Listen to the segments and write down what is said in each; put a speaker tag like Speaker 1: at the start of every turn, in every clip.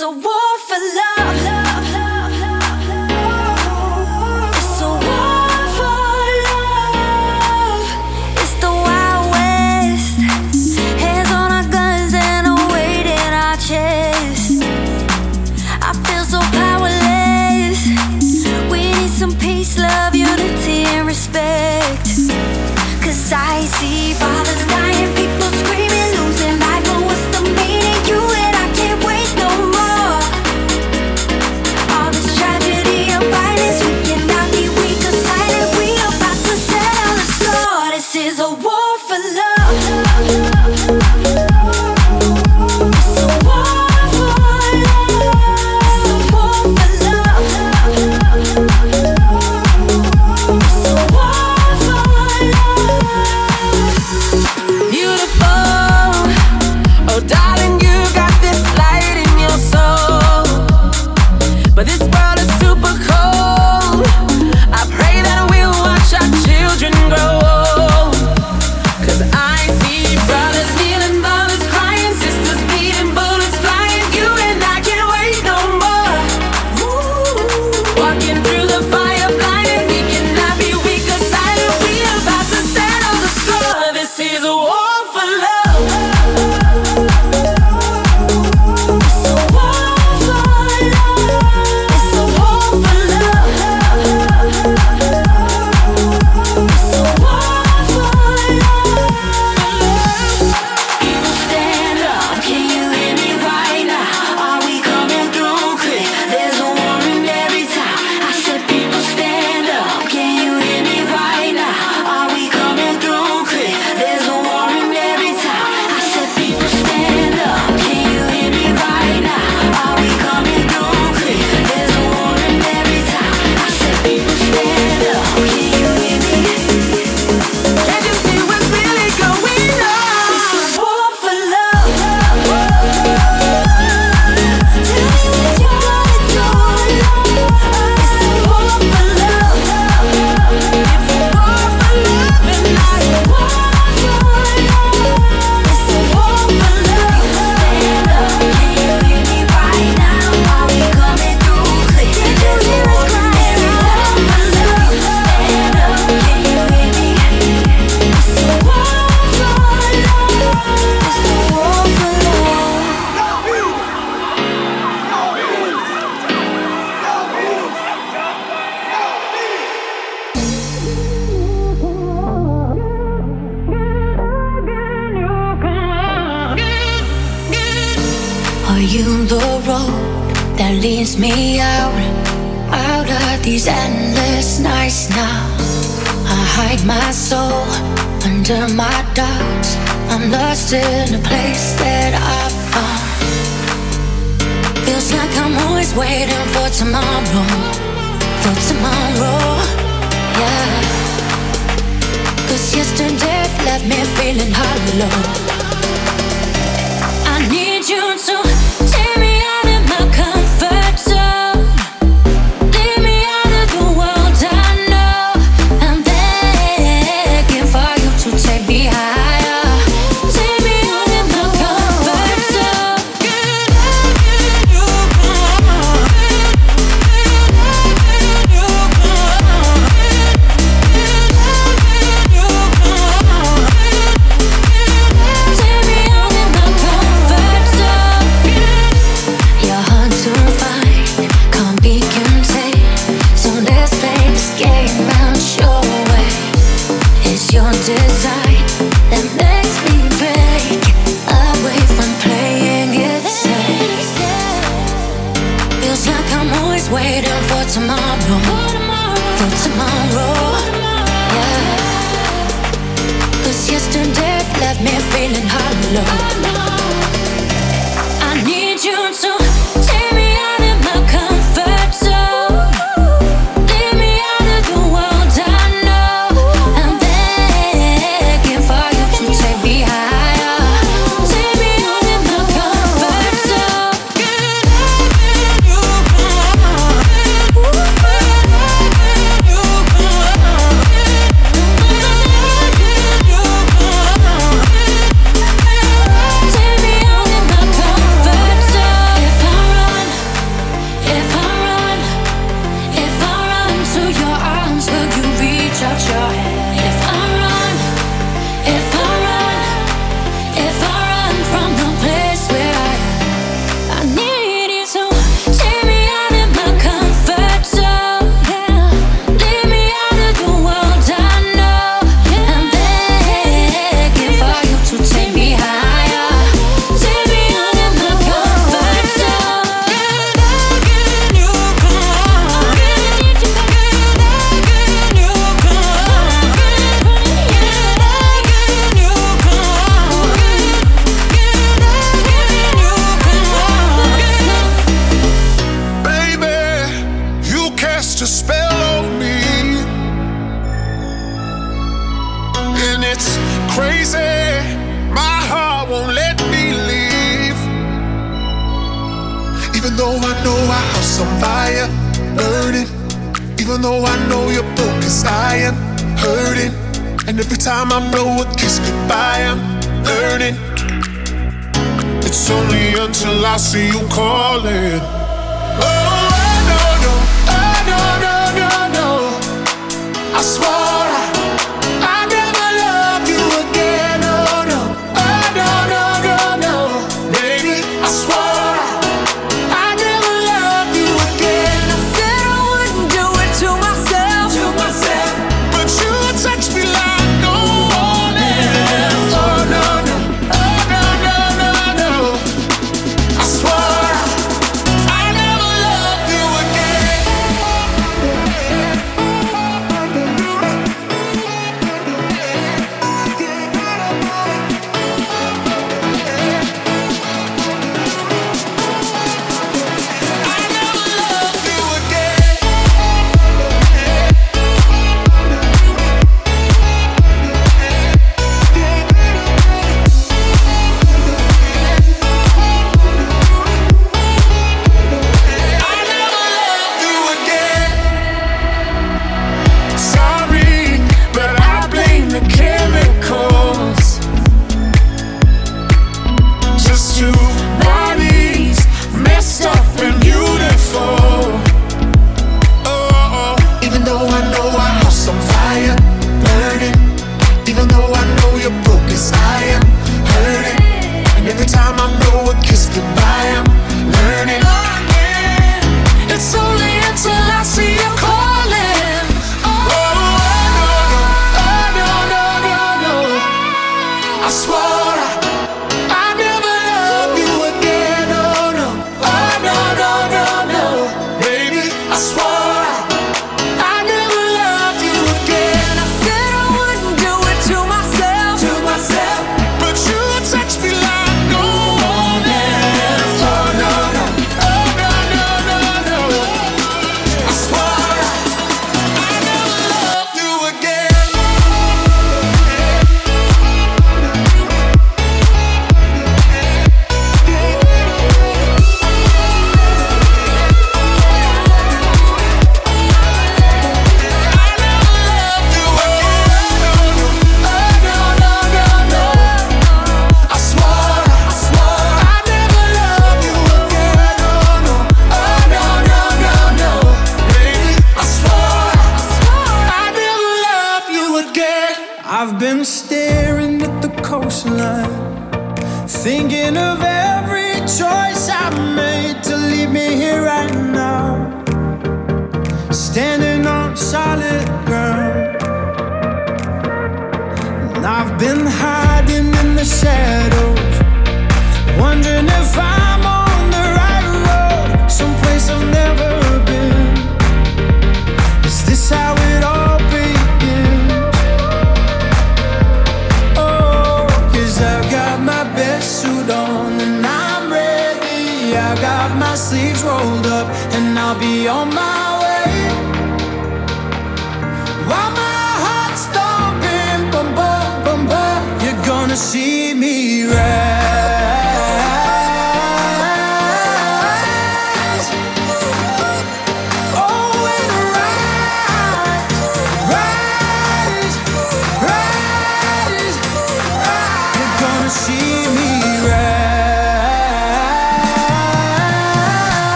Speaker 1: a
Speaker 2: war for love.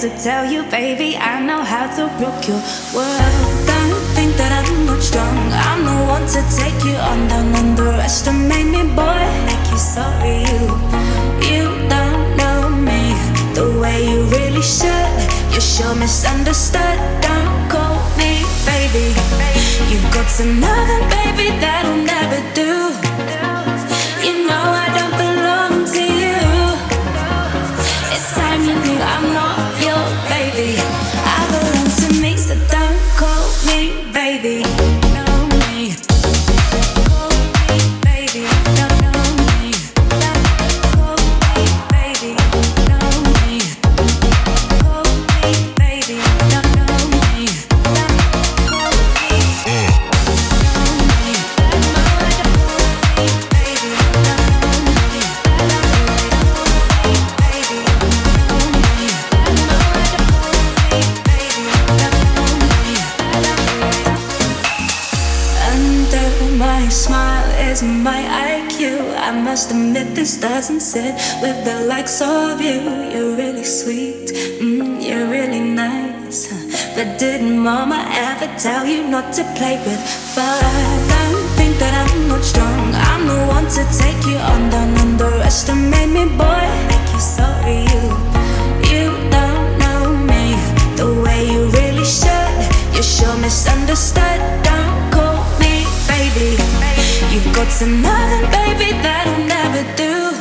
Speaker 2: to
Speaker 3: tell That didn't mama ever tell you not to play with. Fire? Don't think that I'm not strong I'm the one to take you on Don't underestimate me, boy. Make you sorry you You don't know me The way you really should. You're sure misunderstood. Don't call me baby. You've got some loving, baby, that'll never do.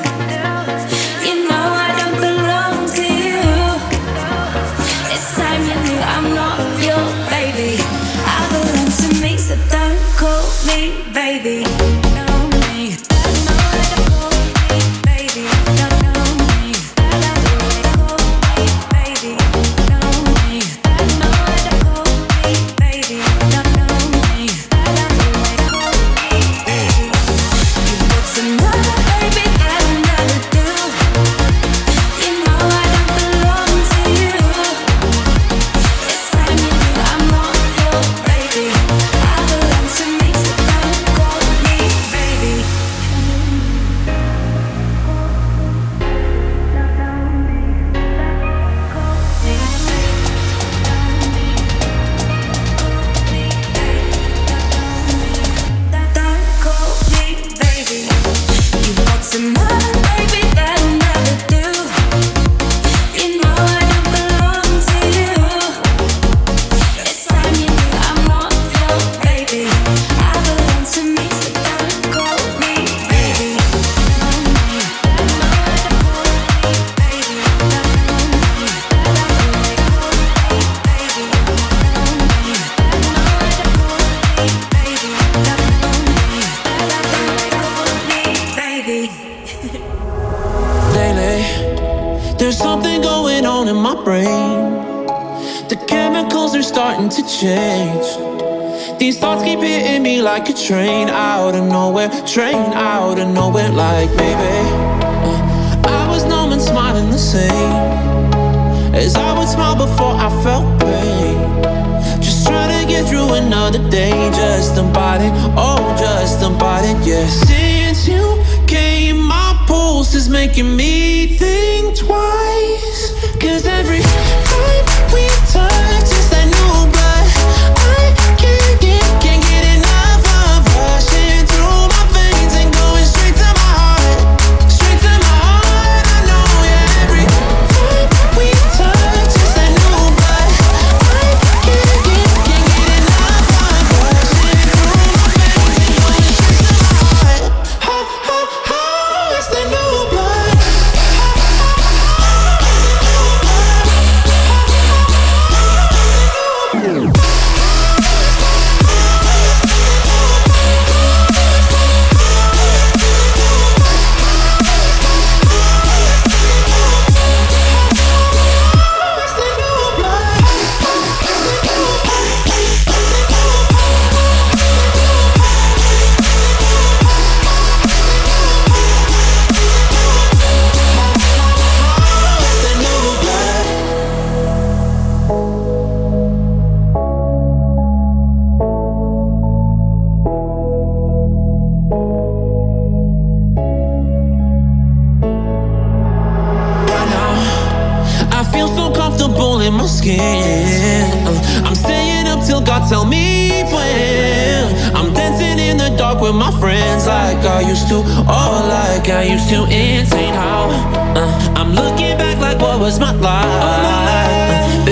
Speaker 3: I'm
Speaker 4: staying up till God tell me when. I'm dancing in the dark with my friends like I used to. Oh, like I used to. Insane how uh, I'm looking back like what was my life?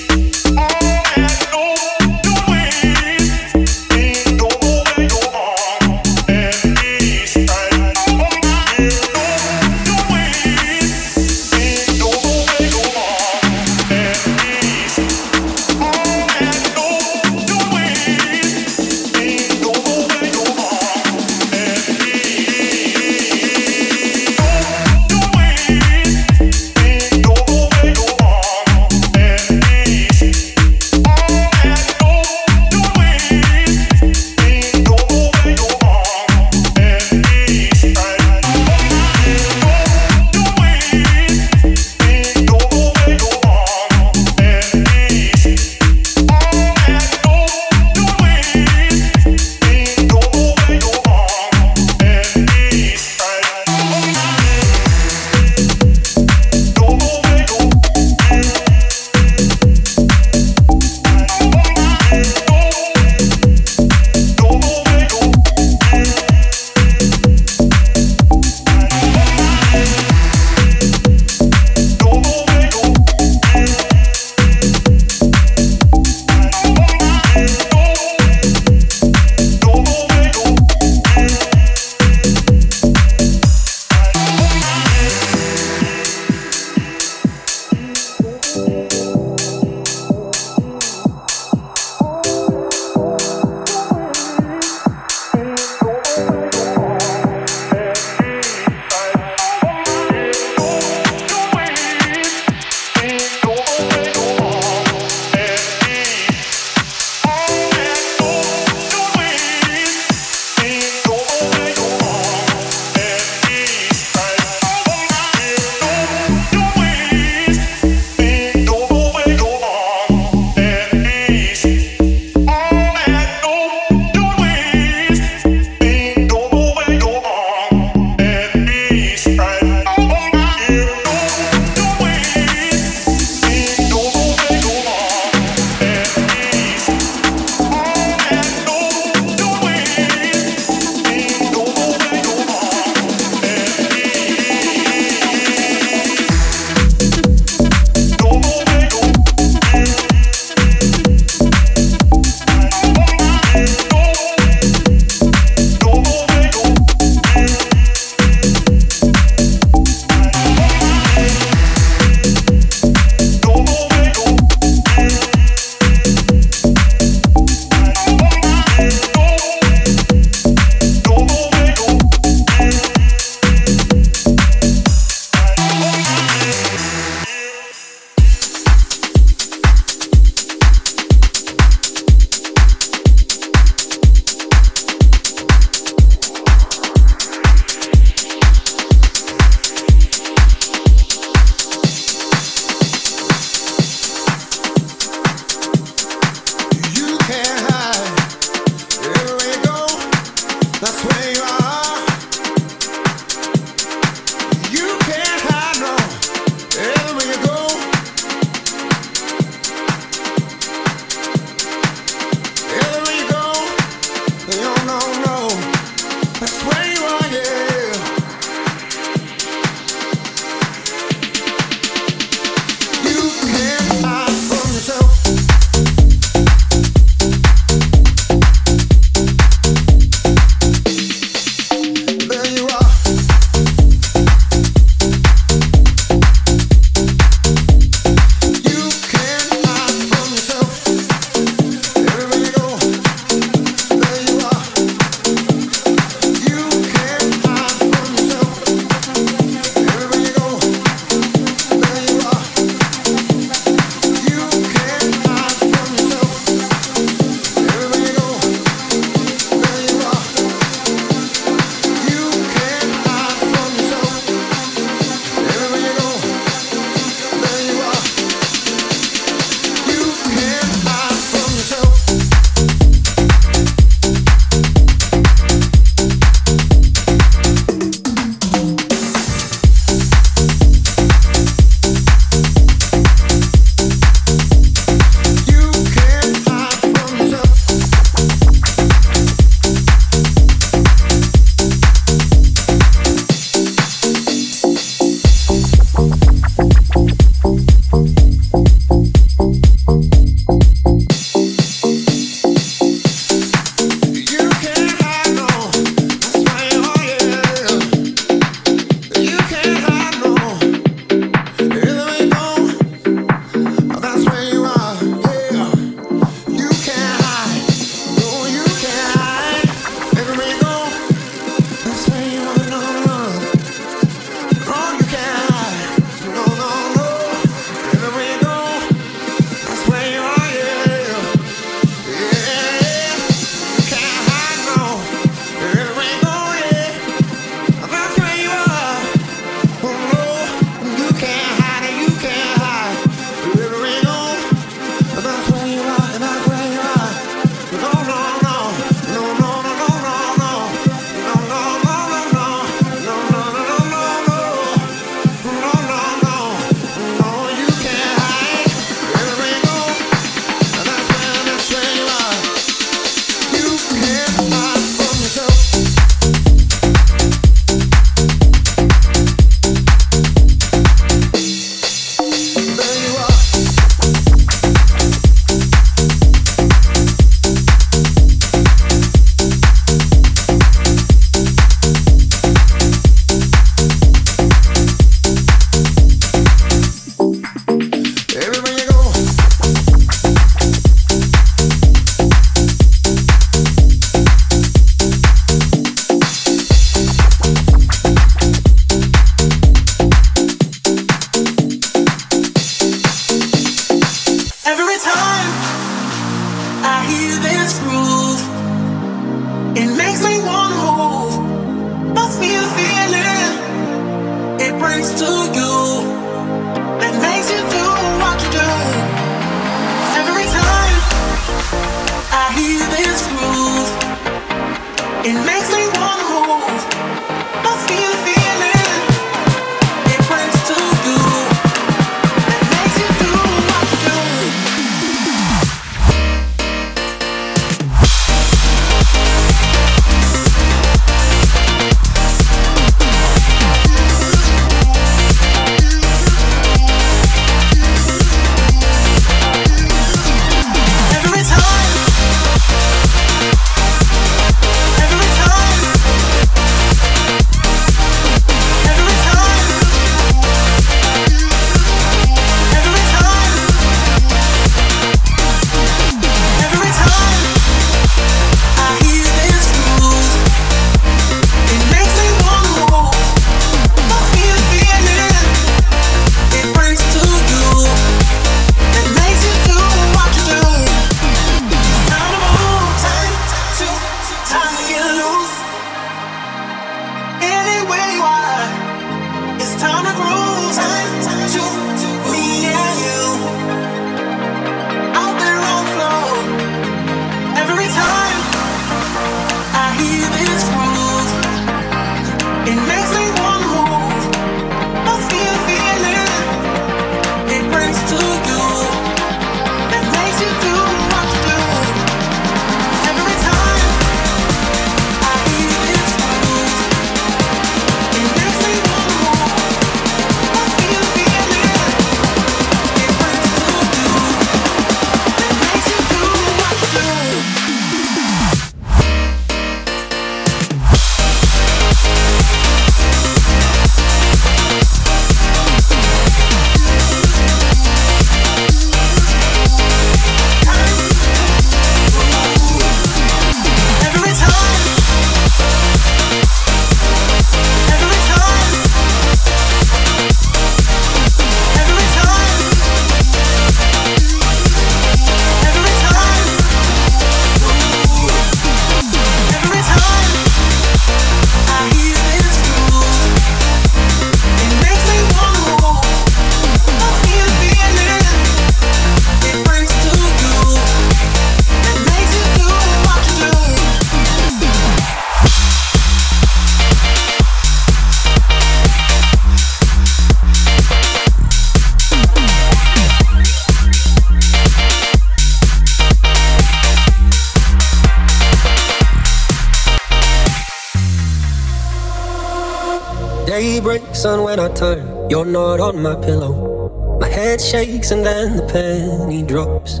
Speaker 5: You're
Speaker 6: not on my pillow. My head shakes and then the penny drops.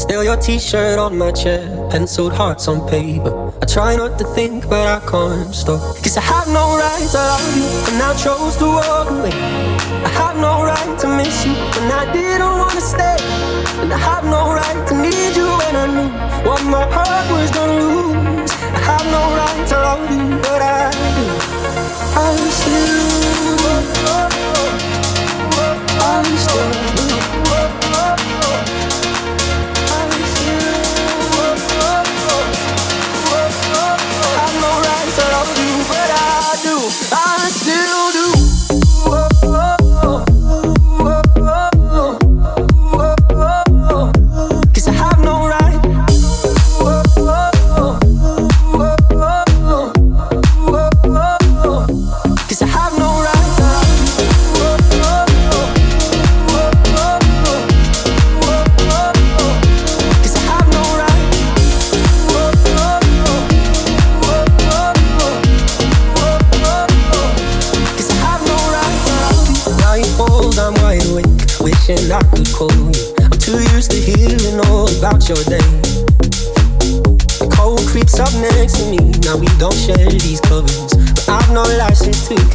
Speaker 6: Still your t-shirt on my chair, penciled hearts on paper. I try not to think, but I can't stop. Cause I have no right to love you, and I chose to walk away. I have no right to miss you, and I didn't wanna stay. And I have no right to need you when I knew what my heart was gonna lose. I have no right to love you, but I do. I'm still, I'm still.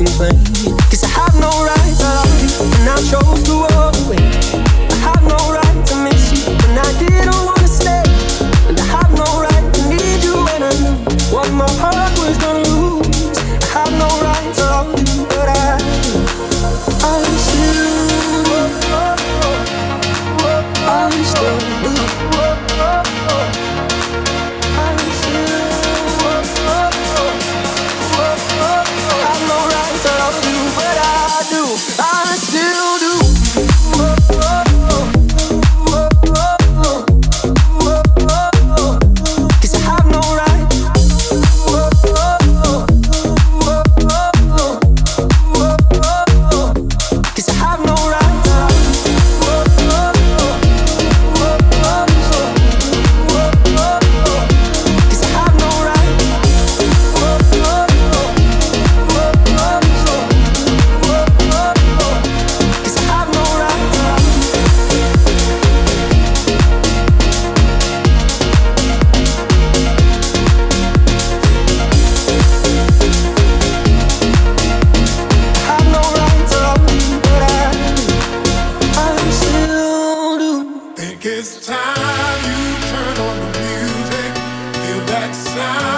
Speaker 6: License to love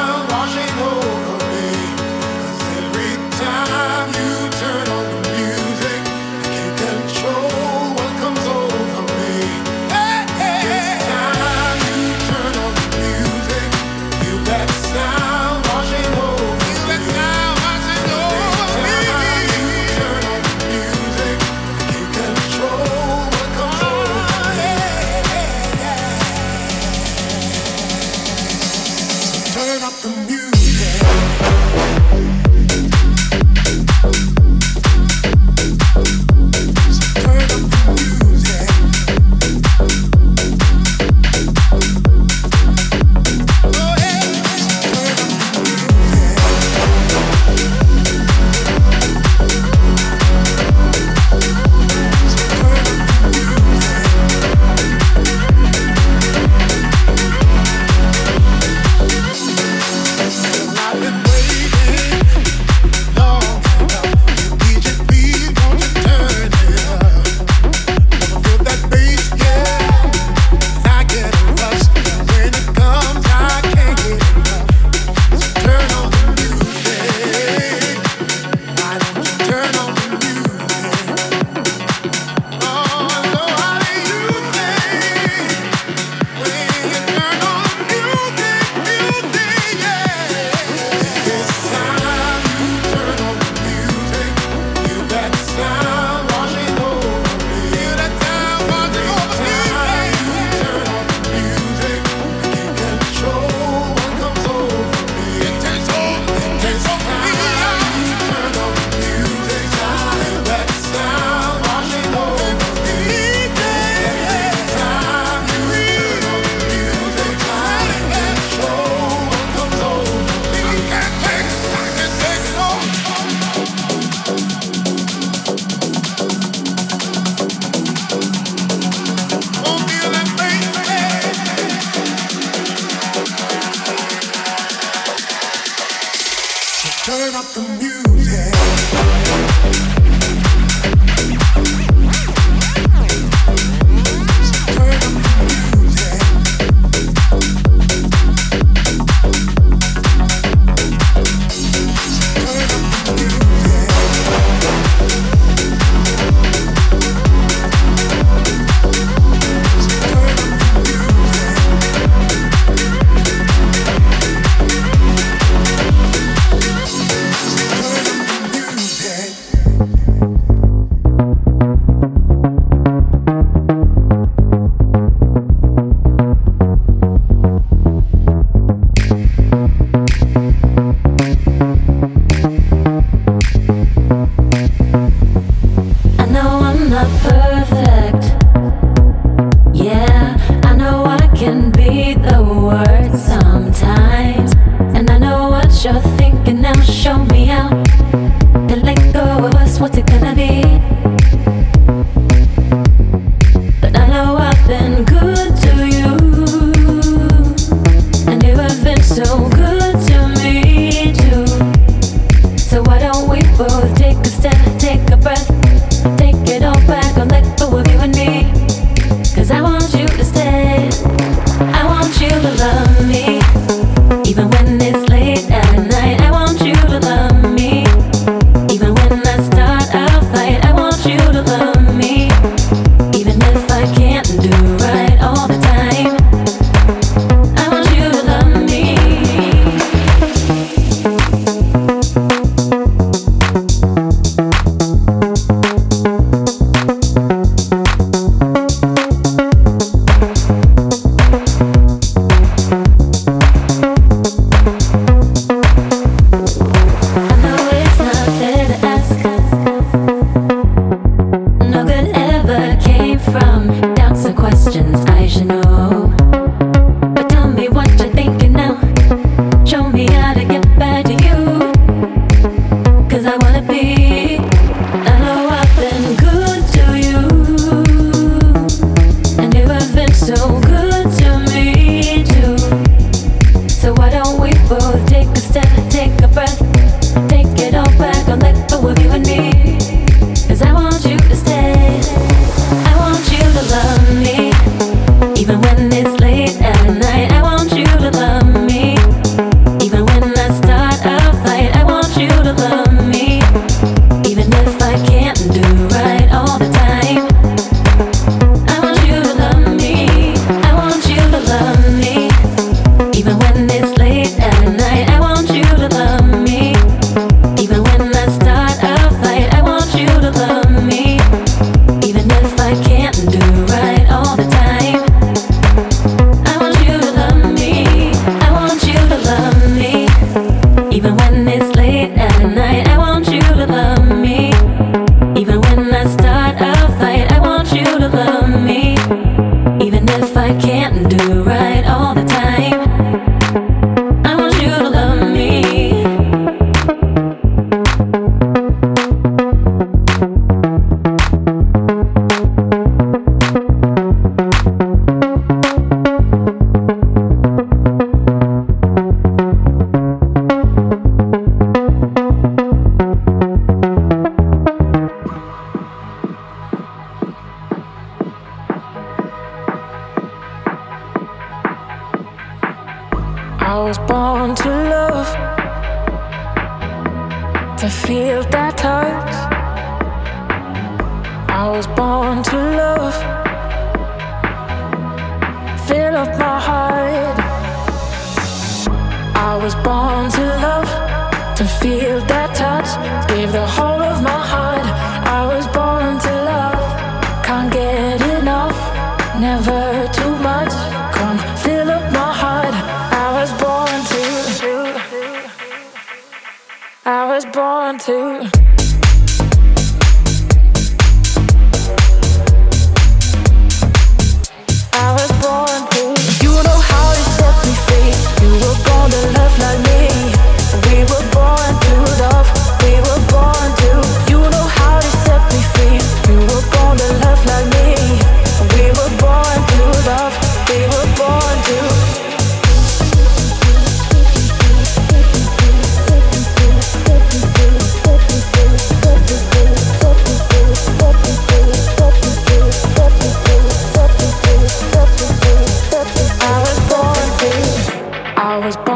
Speaker 7: show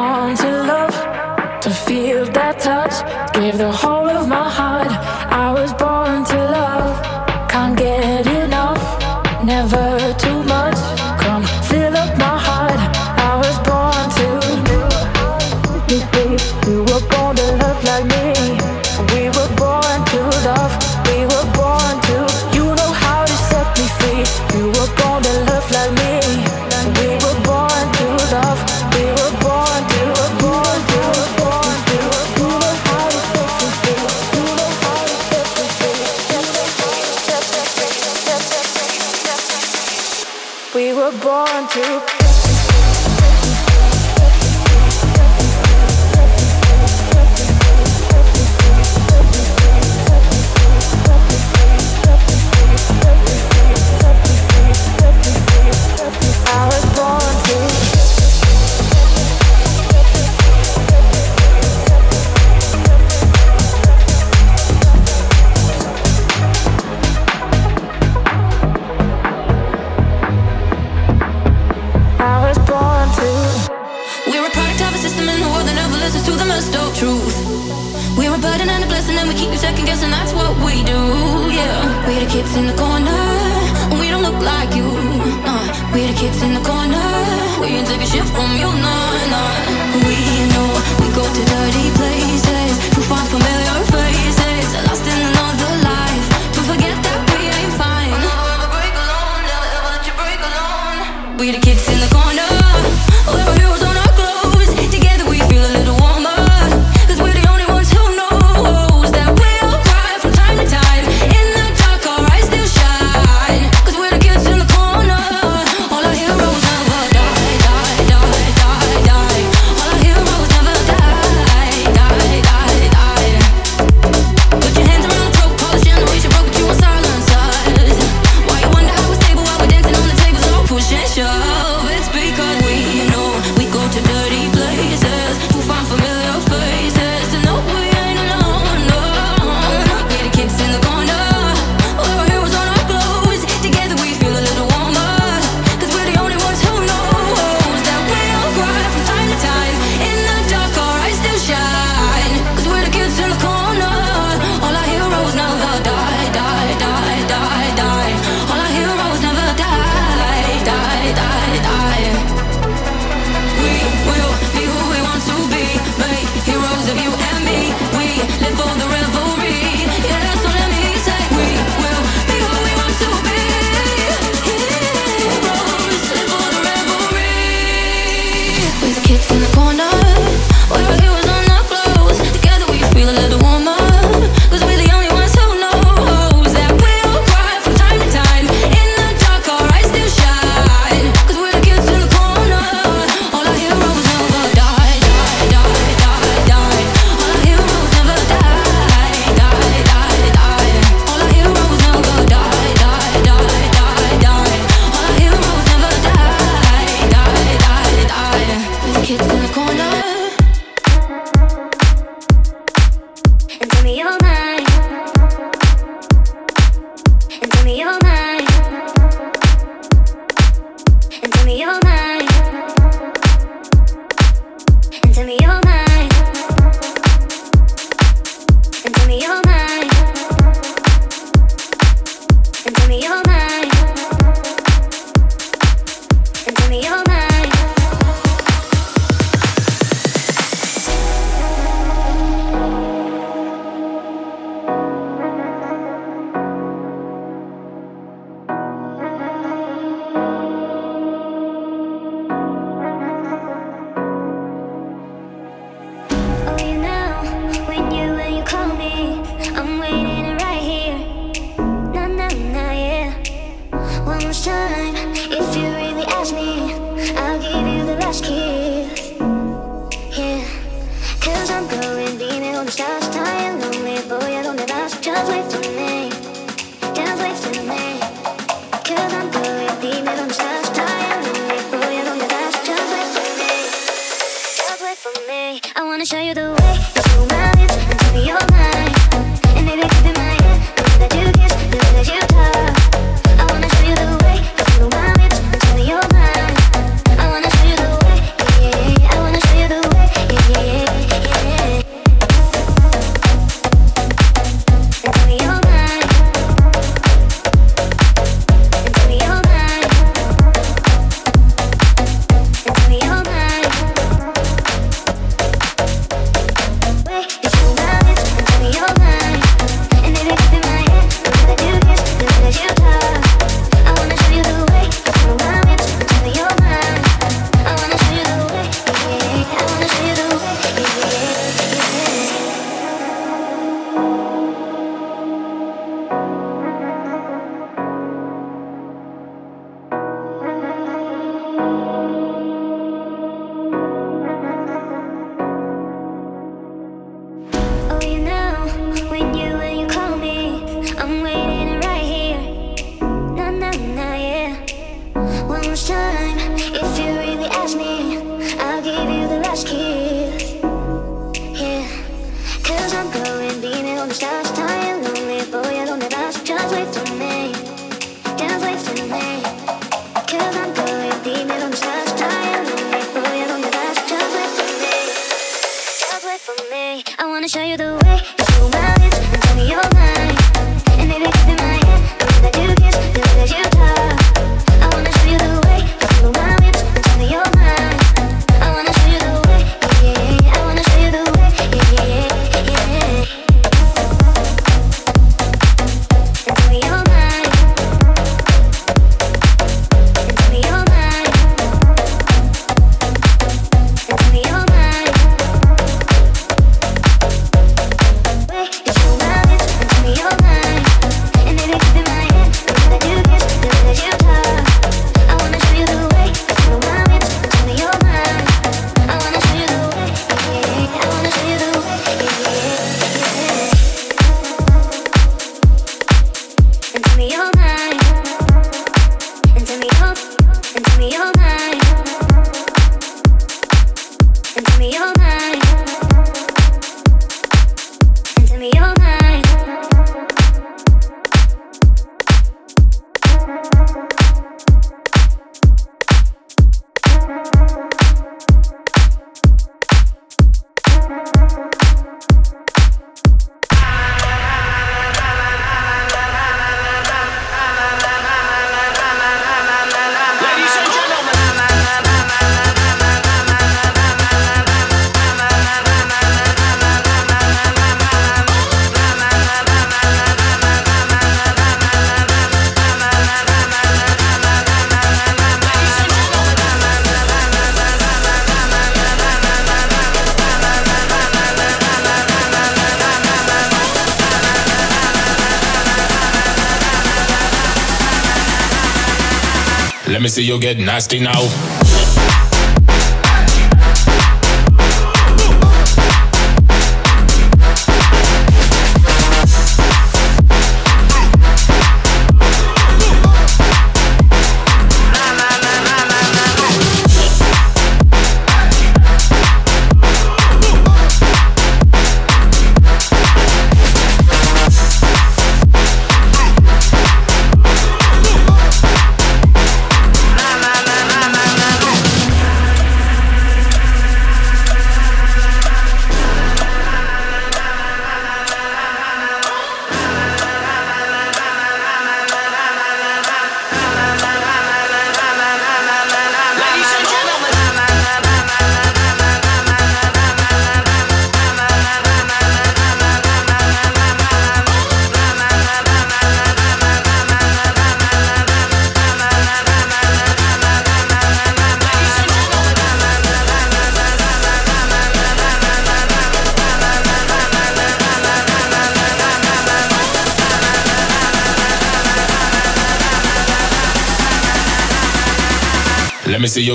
Speaker 2: see you get nasty now.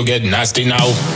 Speaker 7: Get nasty now.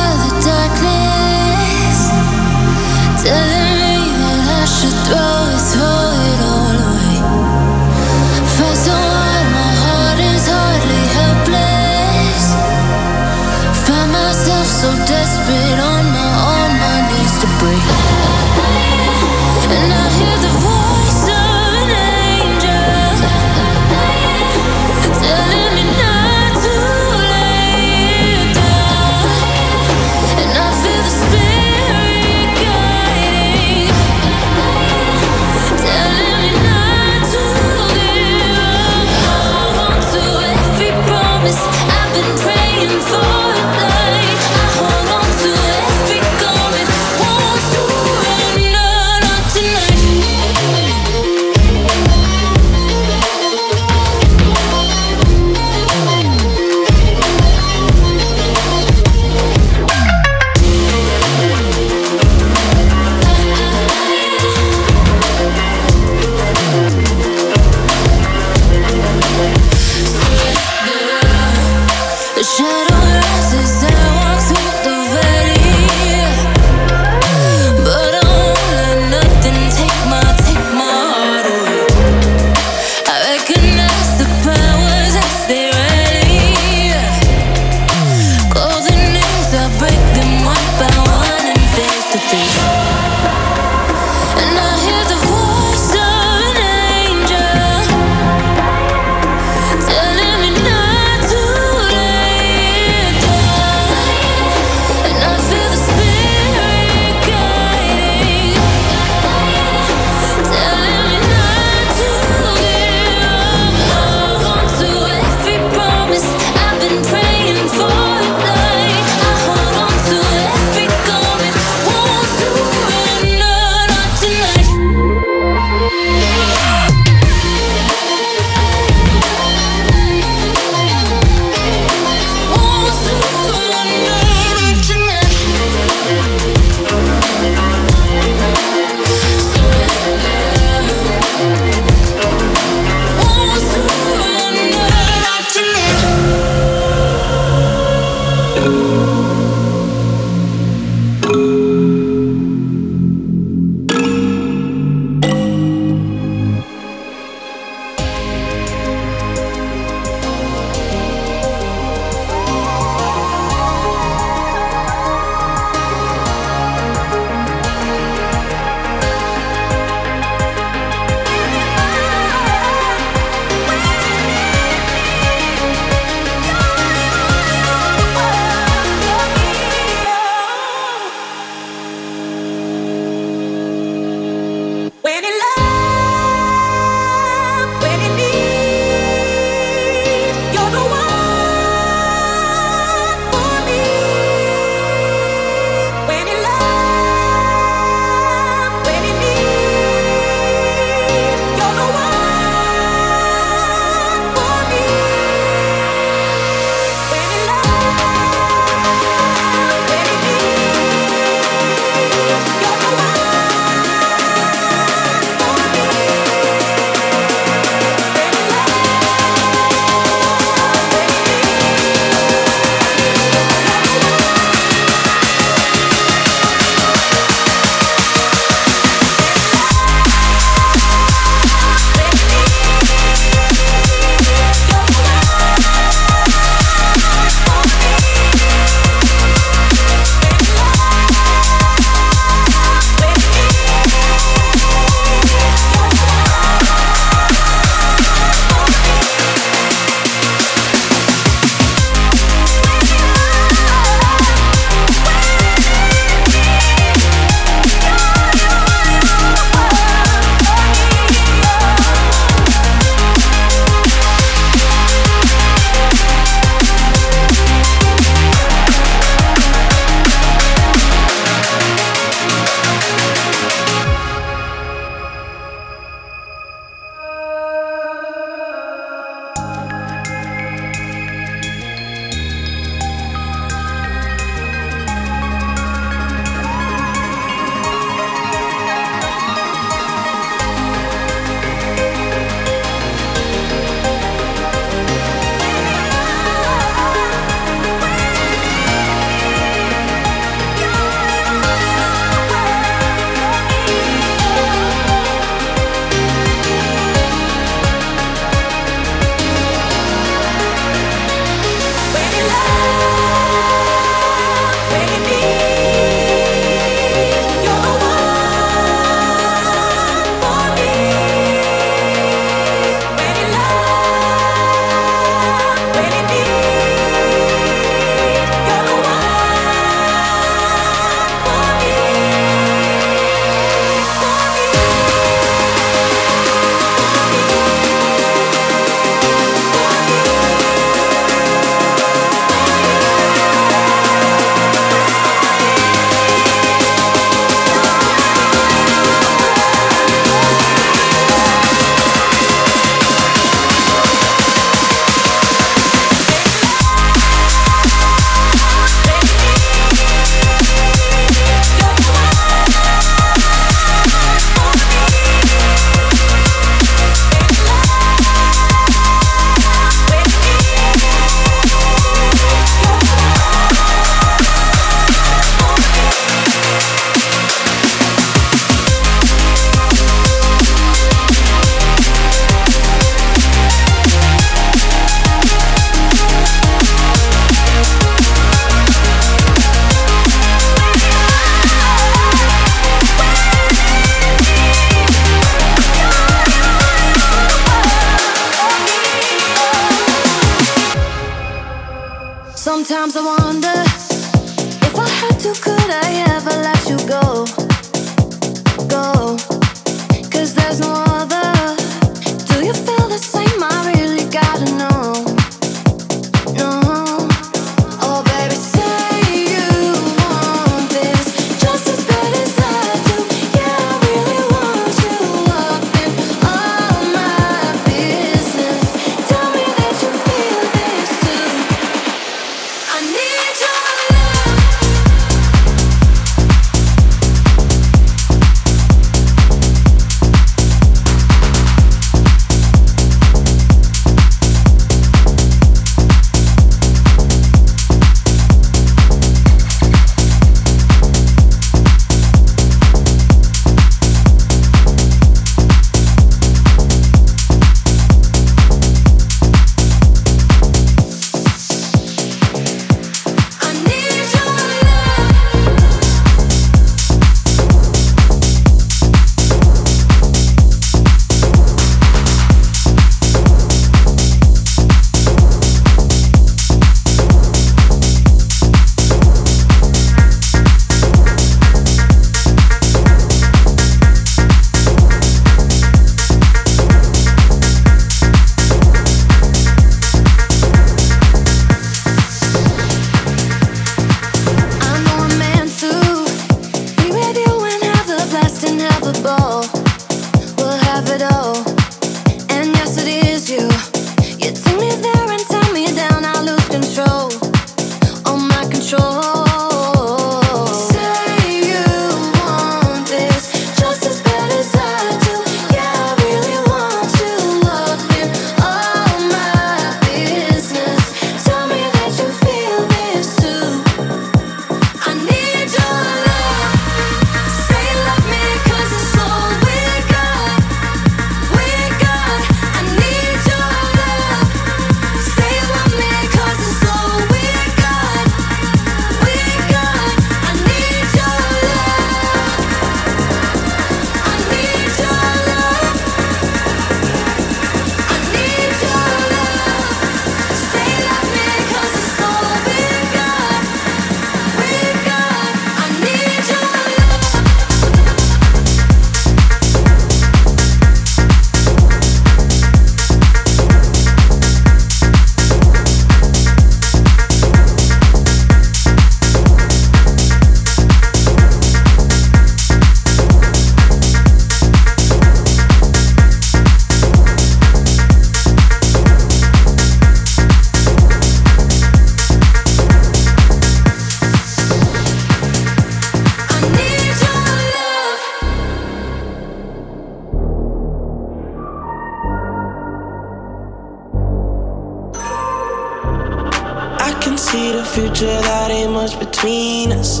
Speaker 8: between us.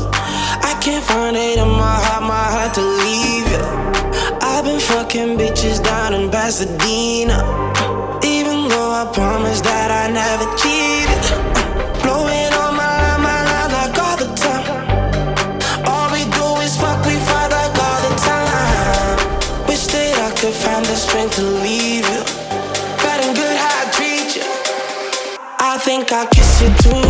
Speaker 8: I can't find it in my heart, my heart to leave you. I've been fucking bitches down in Pasadena. Even though I promised that I never cheated. Blowing on my line, my line like all the time. All we do is fuck, we fight like all the time. Wish that
Speaker 9: I could find the strength to leave you. Better good how I treat you. I think I kiss you too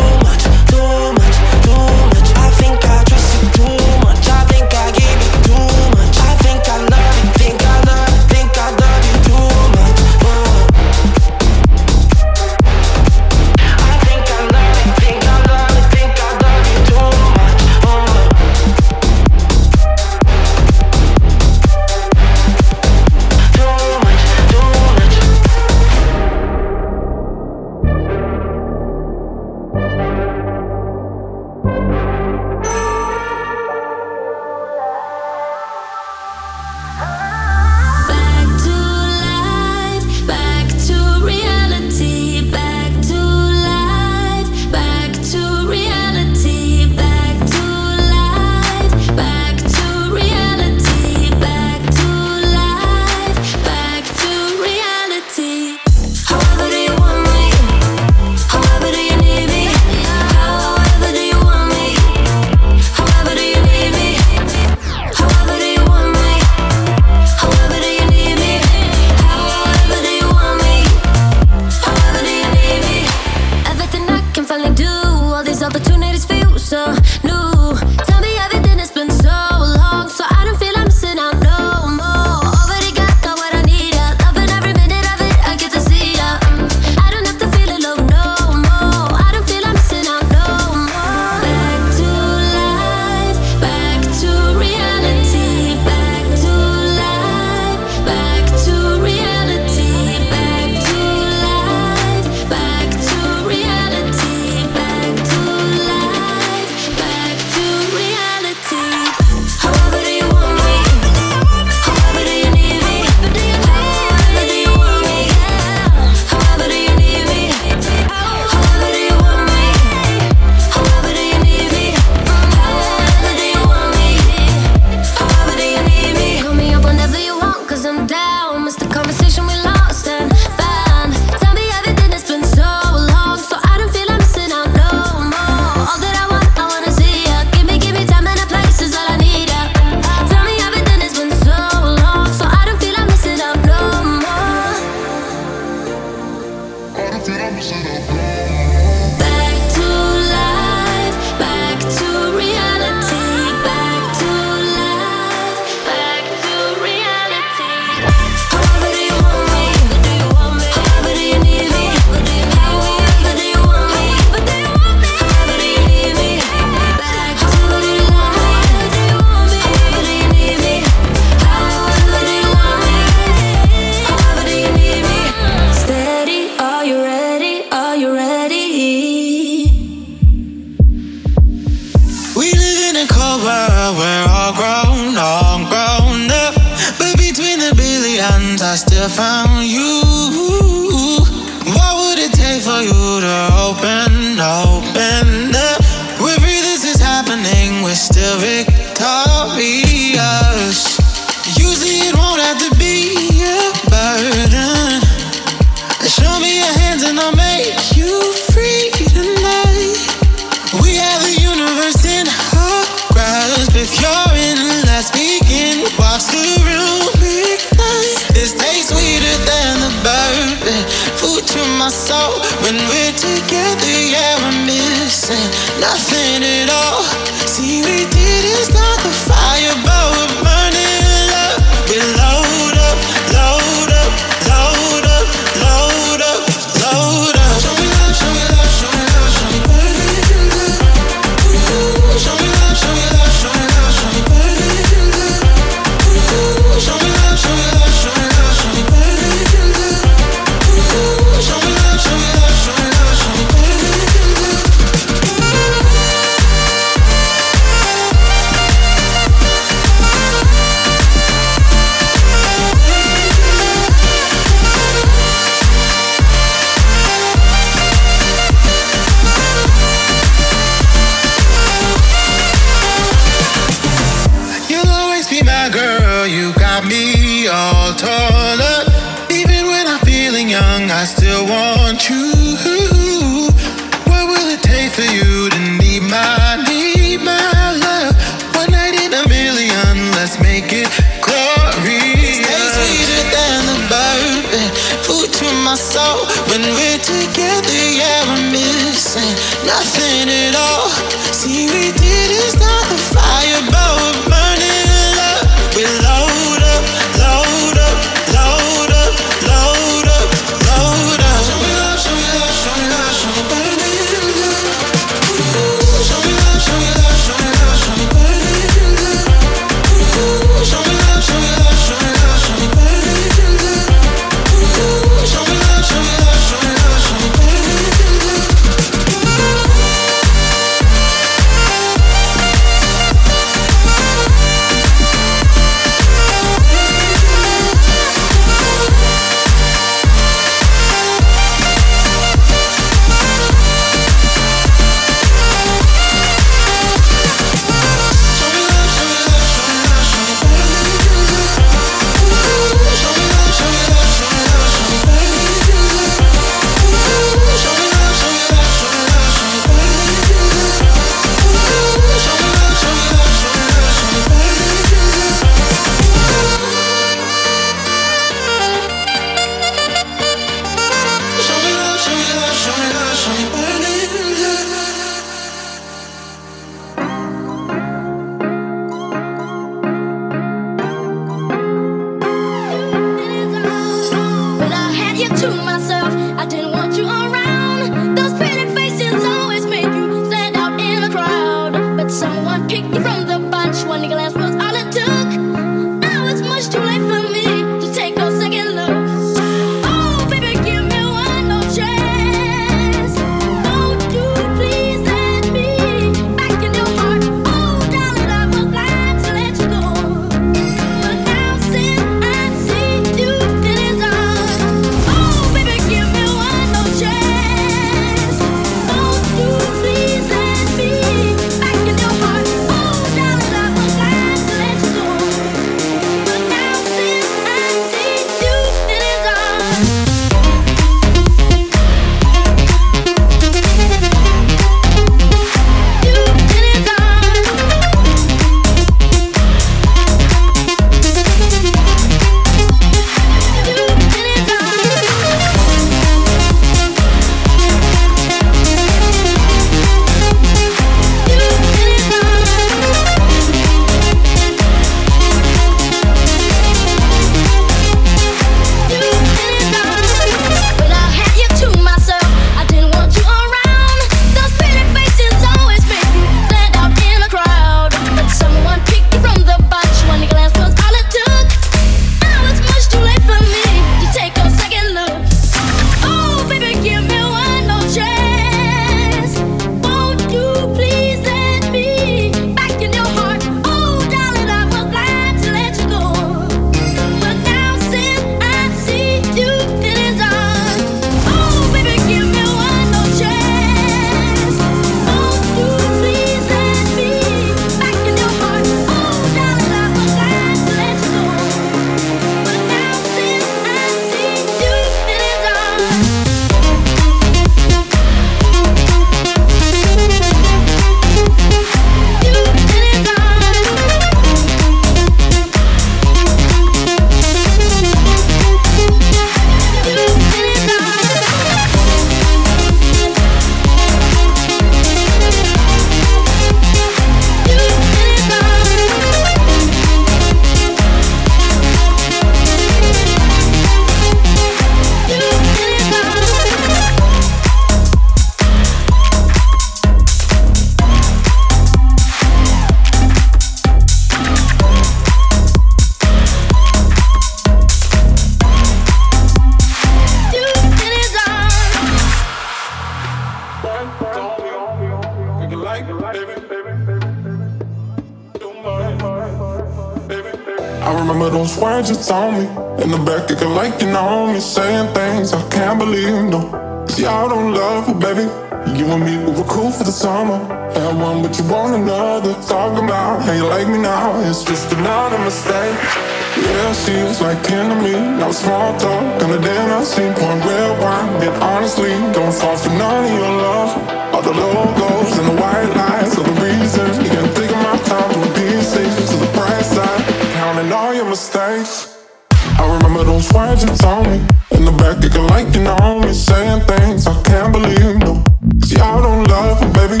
Speaker 9: Talk, and then I seen pouring red wine. And honestly, don't fall for none of your love. All the logos and the white lies are the reasons. You can take my time to be safe to the bright side, counting all your mistakes. I remember those words you told me in the back, acting like you know me, saying things I can't believe. No, see, I don't love you, baby.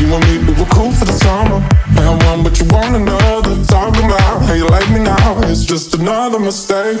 Speaker 9: You and me, we were cool for the summer. Had one, but you want another. Talking about how you like me now, it's just another mistake.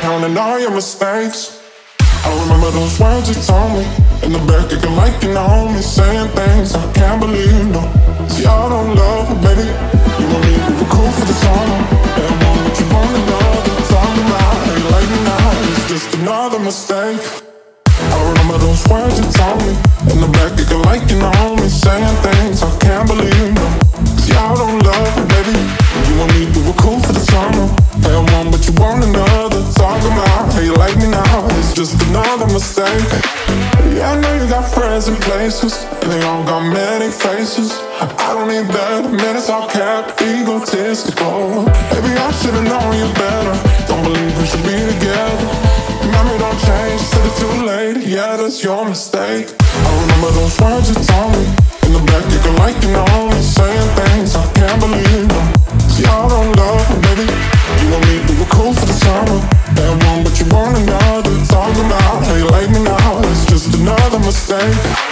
Speaker 9: counting all your mistakes. I remember those words you told me in the back, acting like you know me, saying things I can't believe. No, see, I don't love you, baby. You and me, we were cool for the summer. And one, but you want another. Talking about you like me now, it's just another mistake. I remember those words you told me in the back, acting like you know me, saying things I can't believe. No, see, I don't love you, baby. You and me, we were cool for the summer. Had one, but you want another. Just another mistake. Yeah, I know you got friends in places, and they all got many faces. I don't need that, man, it's all capped, egotistical. Maybe I should've known you better. Don't believe we should be together. Remember, don't change till it's too late. Yeah, that's your mistake. I remember those words you told me in the back, you can like you know me, saying things I can't believe. No. See, I don't love baby. You and me, we were cool for the summer. Had one, but you want another. How you like me now, it's just another mistake.